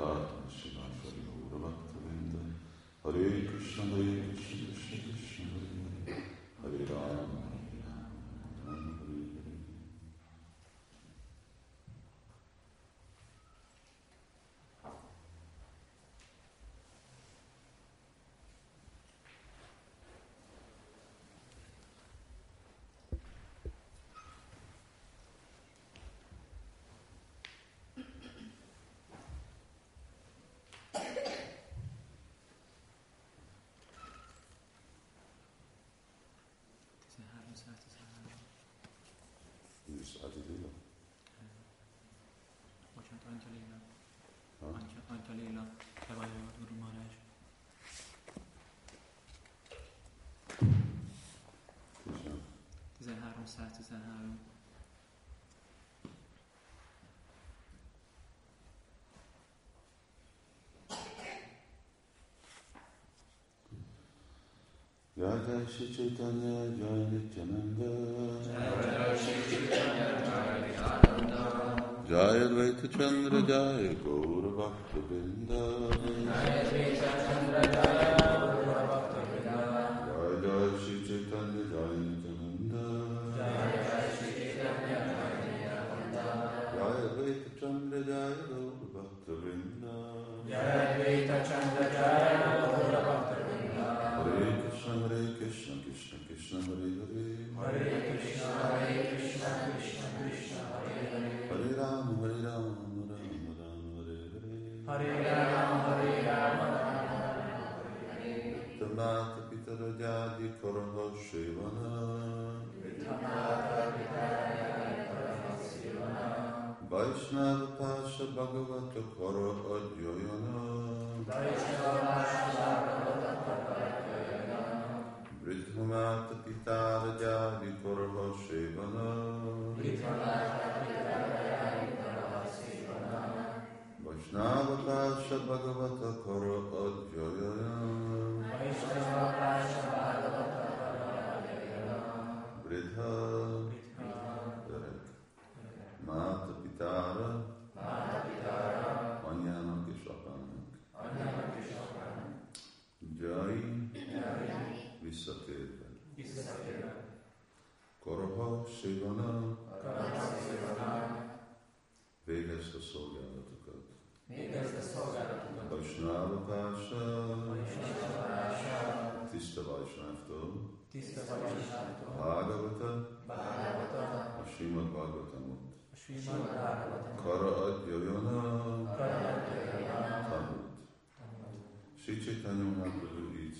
God. Adi Lila. Bocsánat, Antyaléla. Ha? Antya, Antyaléla. Te vagy a Guru Maharaj. Krishna. 13, राधा श्री चैतन्य जय नित्यानंद जय द्वैत चंद्र जय गौर भक्त बिंद शिवः वैष्णवपाश भगवत कर अध्ययन বৃদ্ধমাত পিতার জাদি করহ সেবন বৈষ্ণবকাশ ভগবত কর অধ্য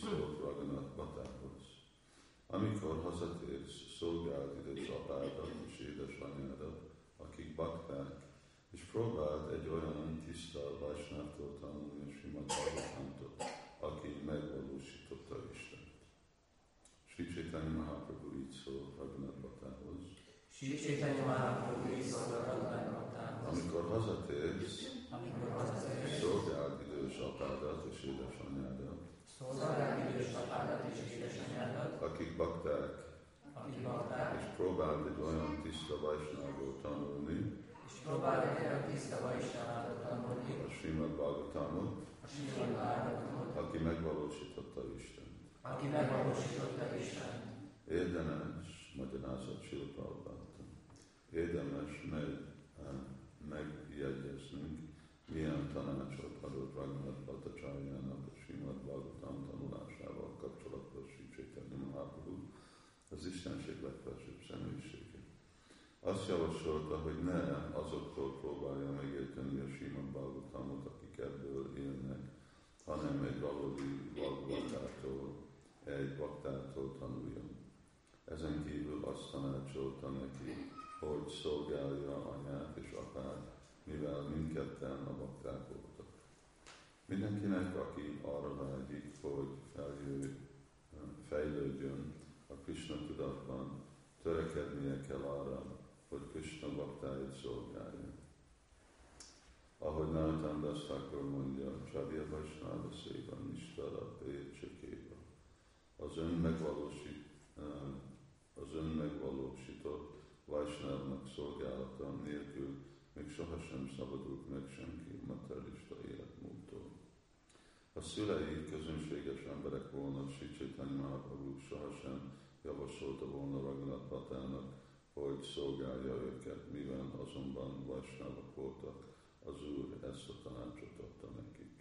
szólt Batához. Amikor hazatérsz, szolgáld ide apádat és édesanyádat, akik bakták, és próbáld egy olyan tiszta Vaisnávtól tanulni a Bhagavatamot, aki megvalósította Istent. Sri Chaitanya Mahaprabhu így szól Raghunath Raghunath Amikor hazatérsz, szolgáld idős apádat és édesanyádat, szolgáld idős apádat és édesanyádat, akik bakták, akik bakták, és próbáld egy olyan tiszta Vaisnávot tanulni, és próbáld egy olyan tiszta Vajsnávot tanulni, a Srimad Bhagavatamot, a Srimad Bhagavatamot, aki megvalósította Istent. aki megvalósította Istent. Érdemes magyarázat Silpalbáta. Érdemes meg, eh, megjegyeznünk, milyen tanácsot adott Raghunath Bhattacharya-nak a Srimad Bhagavatam tanulásával kapcsolatban Sri Chaitanya Mahaprabhu, az Istenség legfelsőbb személyisége. Azt javasolta, hogy ne azoktól próbálja megérteni a Srimad Bhagavatamot, akik ebből élnek, hanem egy valódi Bhagavatától, egy baktától tanuljon. Ezen kívül azt tanácsolta neki, hogy szolgálja anyát és apát, mivel mindketten a bakták voltak. Mindenkinek, aki arra vágyik, hogy feljő, fejlődjön a Krishna tudatban, törekednie kell arra, hogy Krishna baktáit szolgálja. Ahogy Nártán Dasztákor mondja, Csavia Vaisnáva Széva Nistara Pécsekéva. Az ön megvalósít, az ön megvalósított Vaisnávnak szolgálata nélkül még sohasem szabadult meg senki materialista életben. A szülei közönséges emberek volna, Sri Chaitanya Mahaprabhu sohasem javasolta volna Raghunath Bhatának, hogy szolgálja őket, mivel azonban Vajsnávak voltak, az Úr ezt a tanácsot adta nekik.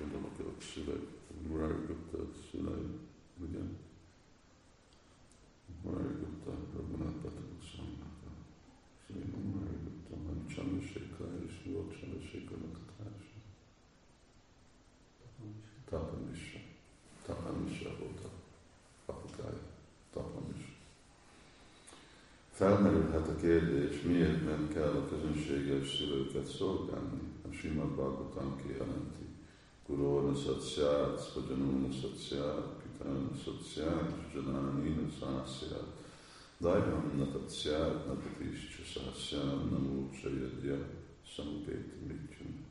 gondolok, hogy szülei, Murari Gupta szülei, ugye? Murari Gupta, Raghunath Bhatta Goswaminak a szülei, Murari Gupta, hanem Chandrasekhar és volt Chandrasekharnak a társa. Tapan Misra. Tapan Misra volt a apukája. Tapan Misra. Felmerülhet a kérdés, miért nem kell a közönséges szülőket szolgálni? A Simad Bhagavatam kijelenti. Gurona Satyat, Spajanuna Satyat, Pitana Satyat, Jananina Sasyat, Dajam Natatyat, Natatischa Sasyam, Namúcsa Jadja, Samupéti Mitjum.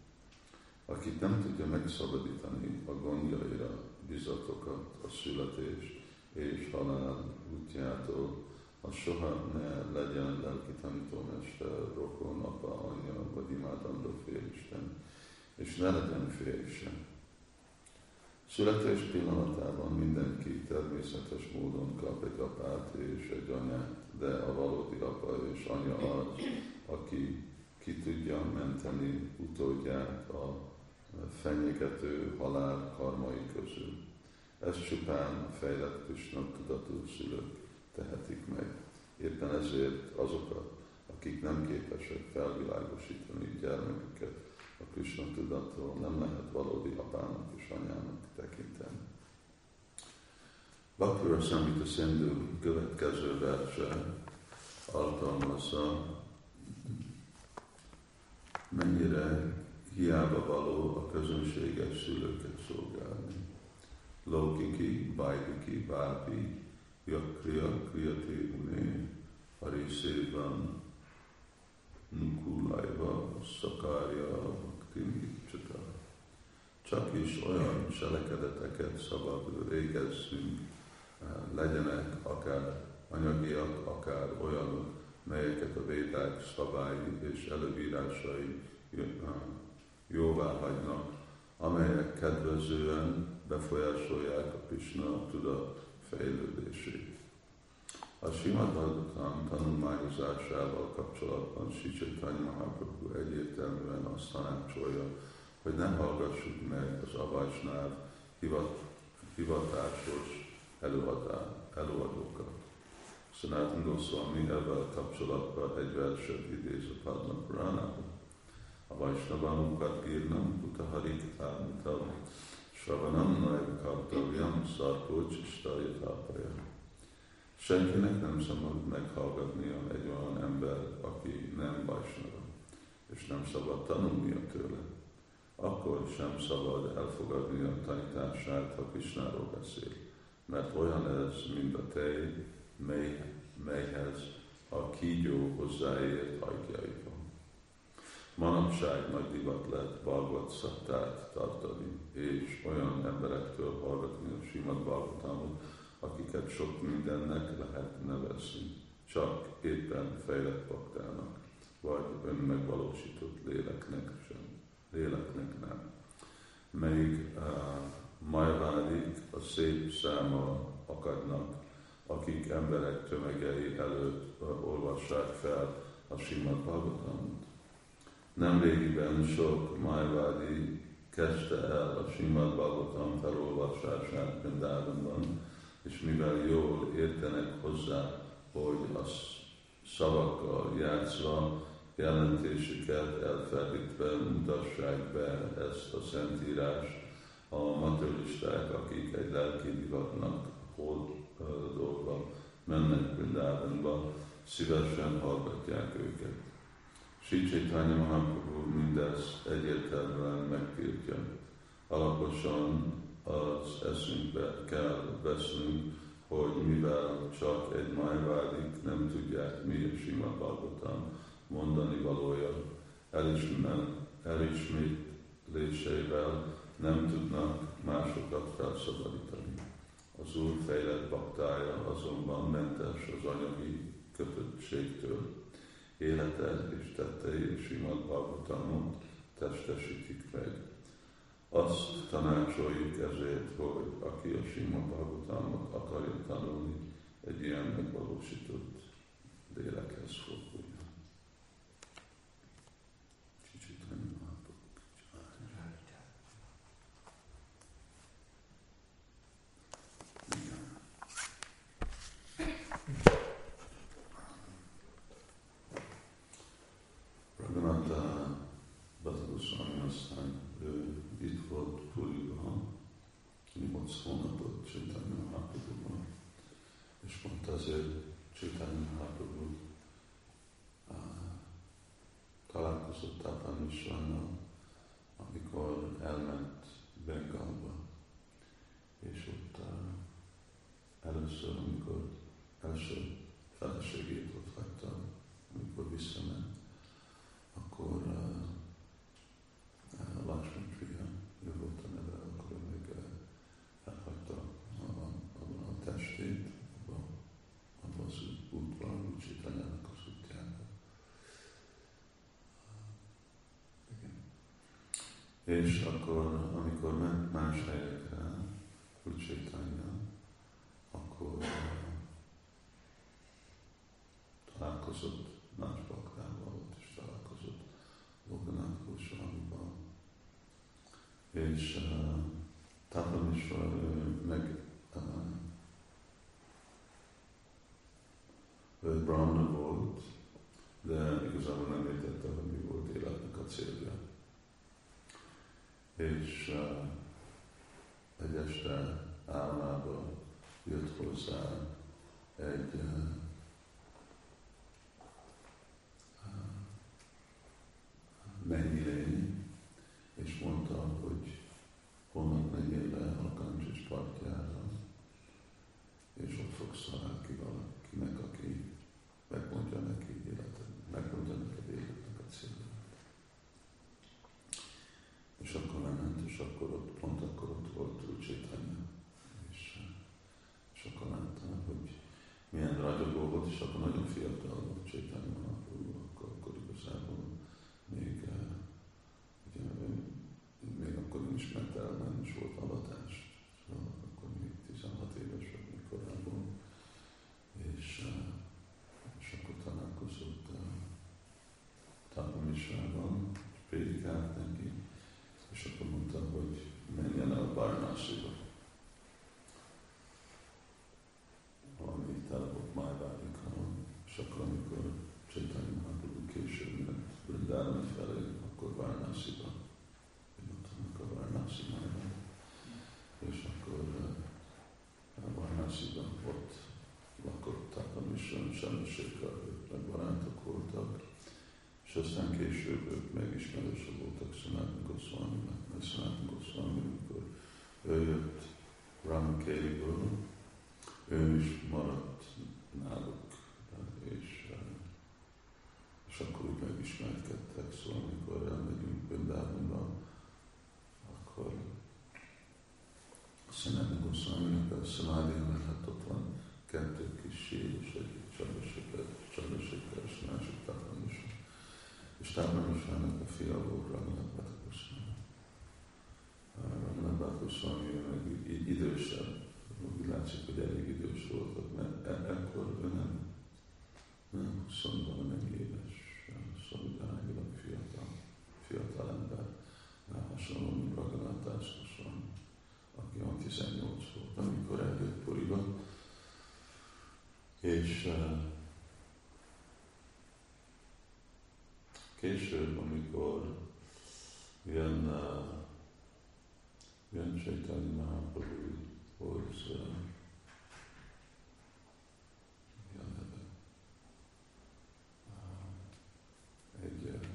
Akit nem tudja megszabadítani a gondjaira bizatokat, a születés és halál útjától, az soha ne legyen lelki tanítómester, rokon, apa, anyja, vagy imádandó félisten, és ne legyen fél. Születés pillanatában mindenki természetes módon kap egy apát és egy anyát, de a valódi apa és anya az, aki ki tudja menteni utódját a fenyegető halál karmai közül. Ez csupán fejlett Krishna tudatú szülők tehetik meg. Éppen ezért azokat, akik nem képesek felvilágosítani gyermeküket a Krishna tudattól, nem lehet valódi apának és anyának tekinteni. Bhakura Samhita Sindhu következő verse alkalmazza, mennyire hiába való a közönséges szülőket szolgálni. Lokiki, Vaidiki, Bápi, Yakriya, Kriyati, Une, Harisévan, Nukulaiva, Szakarja, Bhakti, Csata. Csak is olyan cselekedeteket szabad végezzünk, legyenek akár anyagiak, akár olyanok, melyeket a védák szabályi és előírásai jóvá hagynak, amelyek kedvezően befolyásolják a Krishna tudat fejlődését. A Simad Bhagavatam tanulmányozásával kapcsolatban Sri Chaitanya Mahaprabhu egyértelműen azt tanácsolja, hogy ne hallgassuk meg az avajsnáv hivatásos előadókat. Sanatan Goswami ebben kapcsolatban egy verset idéz a Padma Puránában. A Vajsnavanunkat írnam, Utaharikitámitam, Sravanam Naim Kartavyam, Szarkócsista Jatápaja. Senkinek nem szabad meghallgatnia egy olyan ember, aki nem Vajsnava, és nem szabad tanulnia tőle. Akkor sem szabad elfogadni a tanítását, ha Kisnáról beszél, mert olyan ez, mint a tej, mely, melyhez a kígyó hozzáért ajkjaival. Manapság nagy divat lett Balgat szattát tartani, és olyan emberektől hallgatni a Simad Balgatamot, akiket sok mindennek lehet nevezni, csak éppen fejlett baktának, vagy önmegvalósított léleknek sem, léleknek nem. Még uh, majvádik a szép száma akadnak, akik emberek tömegei előtt olvassák fel a Simad Bhagavatamot. Nemrégiben sok majvádi kezdte el a Simad Bhagavatam felolvasását Brindában, és mivel jól értenek hozzá, hogy a szavakkal játszva, jelentésüket elferdítve mutassák be ezt a szentírás a materialisták, akik egy lelki divatnak hold dolga mennek Brindában, szívesen hallgatják őket. Sri Chaitanya Mahaprabhu mindezt egyértelműen megtiltja. Alaposan az eszünkbe kell veszünk, hogy mivel csak egy májvádik nem tudják mi a sima Bhagavatam mondani valója, elismer, elismét átlésével nem tudnak másokat felszabadítani. Az Úr fejlett baktája azonban mentes az anyagi kötöttségtől. Élete és tettei és imad Bhagavatamot testesítik meg. Azt tanácsoljuk ezért, hogy aki a sima Bhagavatamot akarja tanulni, egy ilyen megvalósított lélekhez understood És akkor, amikor ment más helyekre, Kulcsétánya, akkor uh, találkozott más baktával, ott is találkozott Loganát Goswamival. És uh, Tapan is uh, meg uh, ő volt, de igazából nem értette, hogy mi volt életnek a célja és uh, egy este álmába jött hozzá egy uh, mennyi lény, és mondta, hogy honnan menjél le a Ganges partjára, és ott fogsz találni ki valakinek, aki megmondja neki életet, megmondja neked életnek a célját. És akkor lement, és akkor ott, pont akkor ott volt Csétanya. És, és akkor látta, hogy milyen ragyogó volt, és akkor nagyon fiatal volt Csétanya, akkor, akkor igazából még, eh, ugye, még akkor nem ismert el, nem is volt avatás. Szóval akkor még 16 éves volt még korábban. És, eh, és akkor találkozott uh, eh, Tapumisában, prédikált neki, és akkor mondta, hogy menjen el Barnásiba. Valami tele volt Májvárikon, és akkor amikor Csaitanya Mahaprabhu később ment Brindárani felé, akkor Varnásziba. Mondtam, a Varnászi Májvár. És akkor uh, Varnásziba ott lakott Tapanisran, Semmisékkal, ők legbarátok voltak, és aztán később megismerőse voltak Sanatana Goswami-nak, mert Sanatana Goswami, amikor ő jött Ramakéliből, ő is maradt náluk, és, és akkor úgy megismerkedtek, szóval amikor elmegyünk Bindávonba, akkor Sanatana Goswami-nak a Samadhi, mert hát ott van kettő kis sír, és egy Csandrasekhar, és másik Tapanisra. És Tápányosának a fia volt Raghunath Bhattacoswami. Raghunath Bhattacoswami meg idősebb, úgy látszik, hogy elég idős voltak, mert e- ekkor ő nem, nem 20 valamennyi éves, szóval fiatal, fiatal ember, hasonló, mint Raghunath Bhattacoswami, aki 18 volt, amikor eljött Puriba, és uh, Később, amikor jön, uh, jön Chaitanya Mahaprabhuhoz uh, uh, egy uh,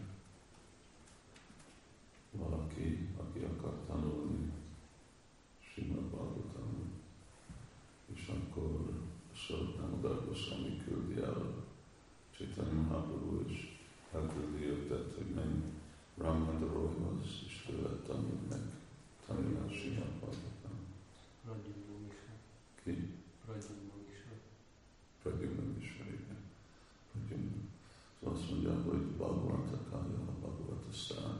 valaki, aki akar tanulni Srimad Bhagavatam, és akkor Sarvnamodar Goswami küldi el Chaitanya Mahaprabhu, és elküldi őket, hogy menj Ramanda Royhoz, és tőle Bhagavata Kaya, Bhagavata Szán.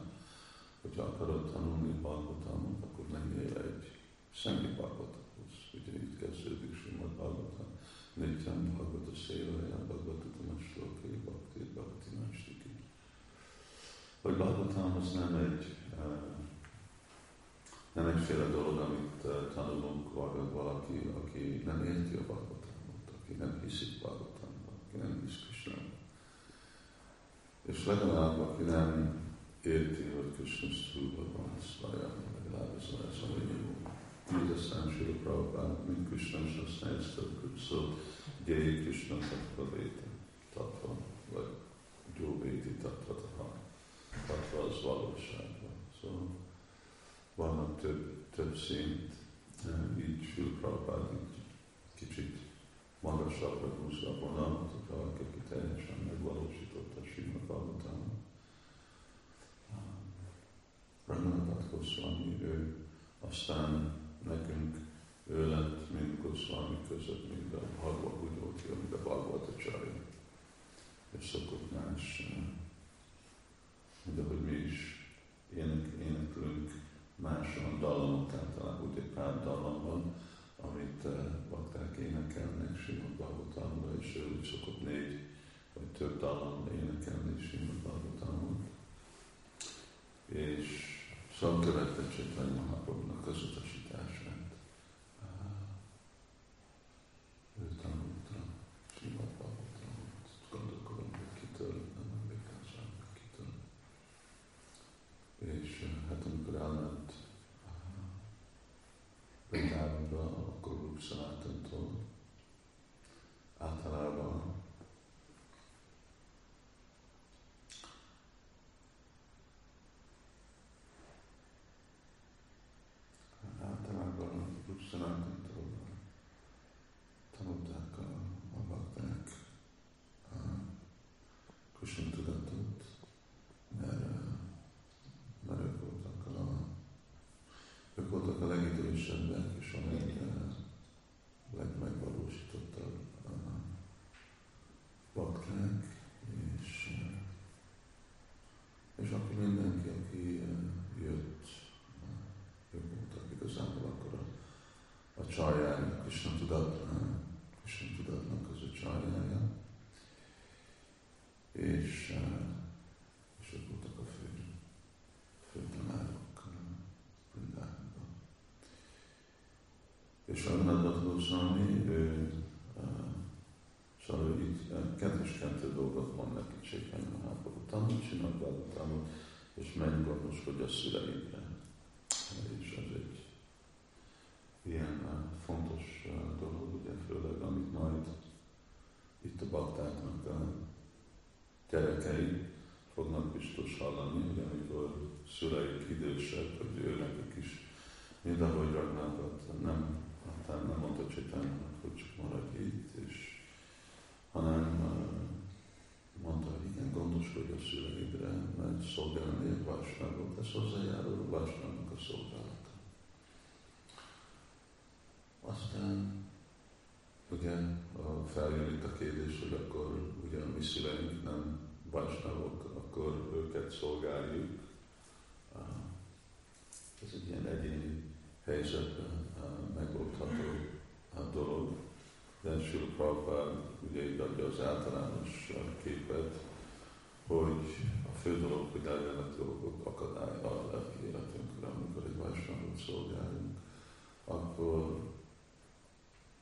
Hogyha akarod tanulni Bhagavatamot, akkor menjél egy személy Bhagavatamhoz. Ugye itt kezdődik Srimad Bhagavatam. Nityam Bhagavata Szévaja, Bhagavata Tamaslokai, Bhakti, Bhakti Mastiki. Hogy Bhagavatam az nem egy nem egyféle dolog, amit tanulunk valaki, aki nem érti a Bhagavatamot, aki nem hiszik Bhagavatamot, aki nem hisz Krishnában. És legalább, aki nem érti, hogy Krishna sztúban van, várja, legalább ez lesz a lényeg. Így aztán Sri Prabhupád, mint Krishna használja a szót, Gay Krishna Tattva Véta, Tattva, vagy Gyóvéti Tattva Taha. Tattva az valóságban. Szóval vannak több, több szint, így Sri Prabhupád így magasabbra húzza a vonalat, hogy valaki, aki teljesen megvalósította a Srimad Bhagavatamot. Raghunath Goswami, ő aztán nekünk ő lett, mint Goswami között, mint a Bhagavad Gita, mint a Bhagavad Acharya. És szokott más, mint ahogy mi is ének, éneklünk máson dallamot, általában ugye pár dallam van, amit uh, bakták énekelnek Simon Bhagavatamra, és ő úgy szokott négy vagy több dallamra énekelni Simon Bhagavatamot. És szóval követte Csaitanya Mahaprabhunak az utasítását. Ő tanulta Simon Bhagavatamot, gondolkodom, hogy kitől, nem emlékezem, kitől. És hát amikor elment Brindávonba, akkor Rup Sanatantól általában általában Rup Sanatantól tanulták a, a bakták a Krishna tudatot, mert, mert ők voltak a ők voltak a legidősebbek, és a leg, legmegvalósítottabb bakták, és, és aki mindenki, aki jött, ők voltak igazából akkor a, a csarjája, Krishna tudat, Krishna tudatnak az a csarjája, és, és ők voltak a fő, fő tanárok Brindában. És Raghunath Goswami, ő Szóval itt kedves-kedves dolgot mond neki Csépen Maháprabhu. Tanulj csinálj Bhagavatamot, és menj gondoskodj a szüleidre. És ez egy ilyen fontos dolog, ugye főleg, amit majd itt a baktáknak a gyerekei fognak biztos hallani, hogy amikor szüleik idősek, hogy ő nekik is, mint ahogy Ragnákat nem, hát nem mondta Csétánynak, hogy csak maradj itt, és hanem mondta, hogy igen, gondoskodj a szüleidre, mert szolgálni egy válságot, ez hozzájárul a válságnak a szolgálata. Aztán ugye feljön itt a kérdés, hogy akkor ugye a mi szüleink nem válságok, akkor őket szolgáljuk. Ez egy ilyen egyéni helyzetben megoldható dolog. De Sri Prabhupád ugye így adja az általános képet, hogy a fő dolog, hogy legyenek dolgok akadály a lelki életünkre, amikor egy vásárlót szolgáljunk, akkor,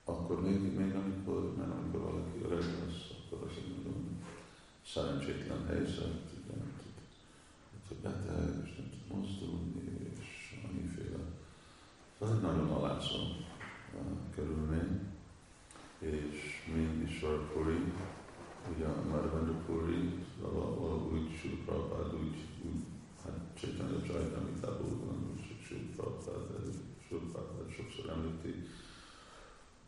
akkor még, még amikor, mert amikor valaki öreg lesz, akkor az egy nagyon szerencsétlen helyzet, ugye nem tud, tud beteg, és nem tud mozdulni, és annyiféle. Szóval egy nagyon alázó uh, körülmény és mint Isvarpuri, ugye Madhavendra Puri, valahogy úgy Sri Prabhupád, úgy, úgy hát Chaitanya Charitamritában úgy van, hogy Sri Prabhupád, Sri Prabhupád sokszor említi,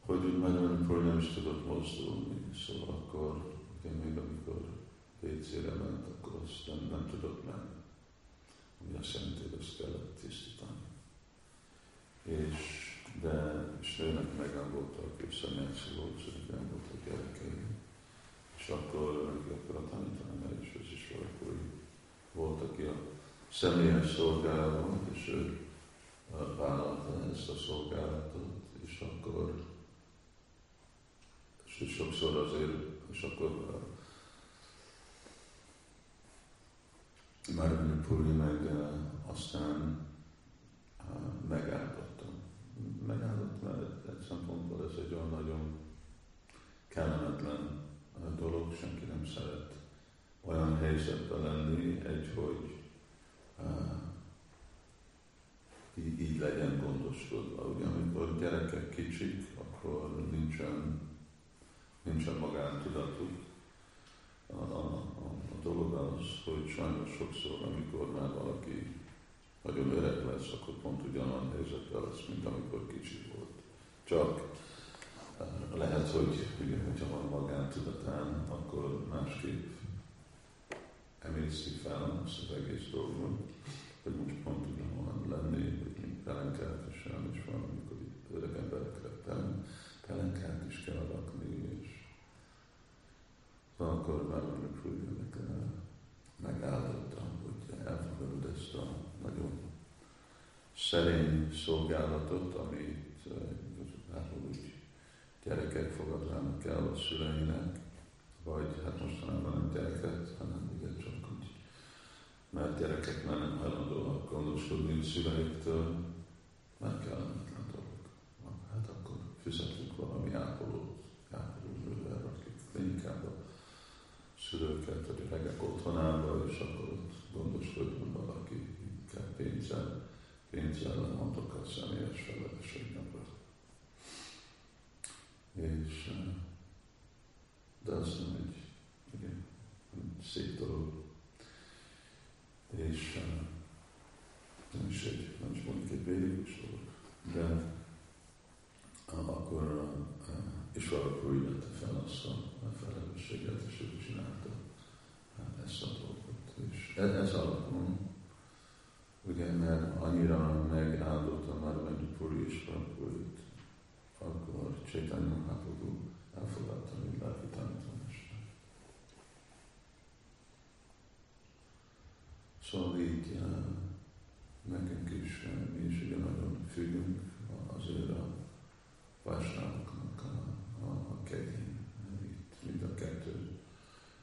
hogy úgy Madhavendra Puri nem is tudott mozdulni, szóval akkor, ugye még amikor WC-re ment, akkor azt nem, nem tudott menni. Ugye jelenti, hogy azt kellett tisztítani. És de és nőnek meg voltak, és személyszi volt, hogy nem voltak gyerekei. És akkor akkor a tanítanom is, ez is valakor volt, aki a személyes szolgálat és ő vállalta ezt a szolgálatot, és akkor és sokszor azért, és akkor Marvin Puri meg aztán megáldottam. Megáldott, mert egy szempontból ez egy olyan nagyon kellemetlen dolog, senki nem szeret olyan helyzetben lenni, egy, hogy így, így legyen gondoskodva. Ugye, amikor gyerekek kicsik, akkor nincsen, nincsen magántudatuk. A, a, a, a dolog az, hogy sajnos sokszor, amikor már valaki nagyon öreg lesz, akkor pont ugyanolyan helyzetben lesz, mint amikor kicsi volt. Csak lehet, hogy ugye, hogyha van magántudatán, akkor másképp emészti fel az egész dolgot, hogy most pont ugyanolyan lenni, hogy mint pelenkeltesen, és van, amikor itt öreg emberekre pelen, pelenkát is kell rakni, akkor már mondjuk, hogy megállottam, hogy elfogadod ezt a nagyon szerény szolgálatot, amit hát úgy gyerekek fogadnának el a szüleinek, vagy hát mostanában nem gyereket, hanem ugye csak úgy, mert gyerekek már nem hajlandóak gondoskodni a szüleiktől, nem kellemetlen dolog. Hát akkor fizetünk valami ápolót, ápolónővel, akik klinikába szülőket, vagy öregek otthonába, és akkor ott gondoskodjon valaki, kell pénzzel, pénzzel mondok a személyes felelősségnemre. És de az nem egy igen, szép dolog. És nem is egy, nem is mondjuk egy védikus dolog, de akkor és valakor úgy fel azt a felelősséget, és ő csinálta ezt a dolgot. És e-, ez alapon, ugye, mert annyira megáldott már Vendipuri és Prabhuit, akkor Csaitanya Mahaprabhu elfogadta, mint lelki tanítómester. Szóval így nekünk is, mi is ugye nagyon függünk azért a vásárlóknak a, a, a kegyén. Itt mind a kettő,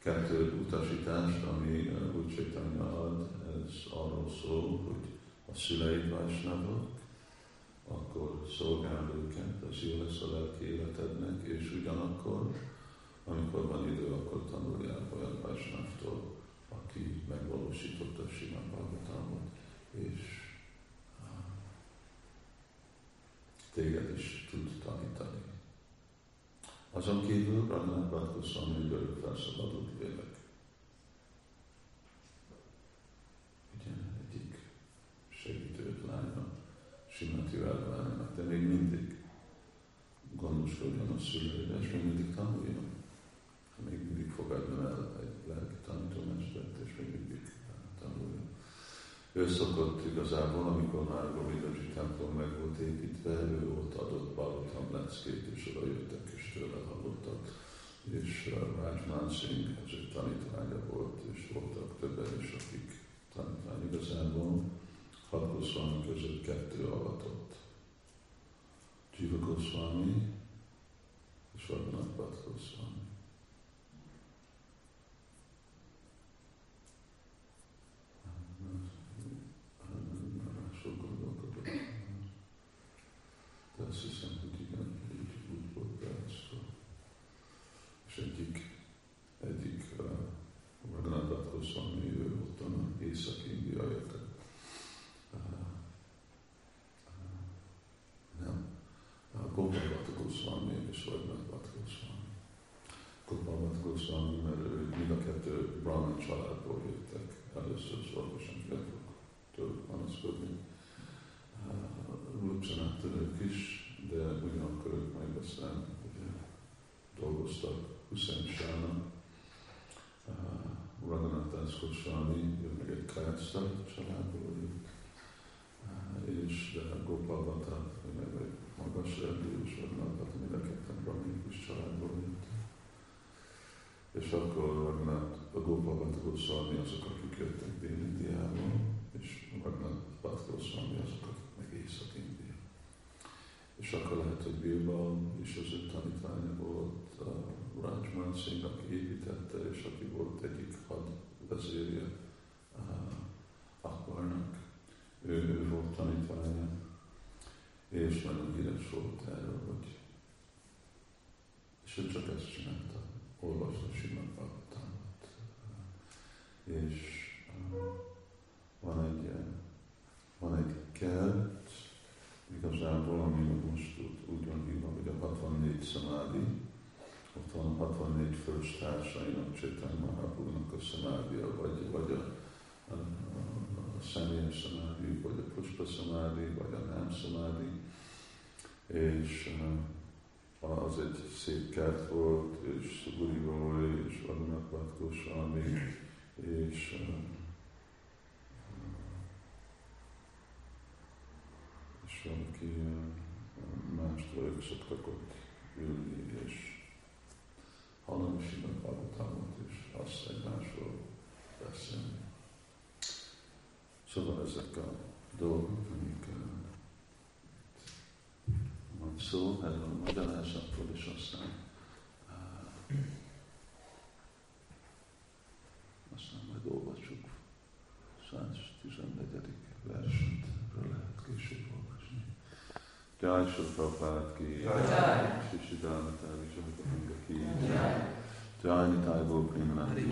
kettő utasítást, ami úgy Csaitanya ad, ez arról szól, hogy a szüleid vásnavok, akkor szolgál őket, az jó lesz a lelki életednek, és ugyanakkor, amikor van idő, akkor tanuljál olyan Vajsnávtól, aki megvalósította Simán Bhagavatamot, és téged is tud tanítani. Azon kívül Ragnar Bhatkoszwami örök felszabadult lélek. Ugye egyik segítő lánya, Simati Radvának, de még mindig gondoskodjon a szüleire, és még mindig tanuljon. Még mindig fogadjon el egy lelki tanítómestert, és még mindig. Ő szokott igazából, amikor már Govindaji templom meg volt építve, ő ott adott Balatam leckét, és oda jöttek, és tőle hallottak. És Rajmán Singh, az ő tanítványa volt, és voltak többen is, akik tanítvány igazából hat Goswami között kettő avatott. Jiva Goswami és Raghunath Bhatt Goswami. Sok gondolkodok. De azt hiszem, hogy igen, így úgy volt beállítva. És egyik, egyik uh, Raghunath Goswami, ő ott a észak-indiaiak Gopalvat Goswami és Vajnavat Goswami. Gopalvat Goswami, mert ő mind a kettő Brahman családból jöttek. Először orvosan tudok panaszkodni. Rupsanától ők is, de ugyanakkor ők meg aztán ugye, dolgoztak Hussein Sának. Raghunath Goswami, Kácsa családból jött. És Gopal Bhatta, meg egy magas rendű és vannak, mind a ketten brahminikus családból jöttek. És akkor Ragnát, a Gopalvat Goswami azok, akik jöttek Dél-Indiából, és Ragnar Bhatkószami azokat meg Észak-India. És akkor lehet, hogy Bilbao is az ő tanítványa volt, uh, Rajman Singh, aki építette, és aki volt egyik hadvezérje uh, Akbarnak. Ő, ő volt tanítványa, és híres volt erről, hogy és ő csak ezt csinálta, olvasta Simon Bhagavatamot. És uh, van egy, van egy kert, igazából, ami most úgy, van hívva, hogy a 64 szamádi, ott van a 64 fős társainak, Csétán Mahaprabhunak a szamádia, vagy, vagy a, a, a, a személyes szamádi, vagy a puspa szamádi, vagy a nem szamádi, és az egy szép kert volt, és Roy, és Vadunak Vatkósami, és és valaki mástól ők szoktak ott ülni, és hallani Simon Bhagavatamot, és azt egymásról beszélni. Szóval ezek a dolgok, amik van szó, erről a magyarázatról, és aztán uh, aztán majd olvassuk 114. verset, lehet később olvasni. Jai Shri Prabhupada ki. Shri Siddhartha Vishwamita ki, Jai Nitai Gopinana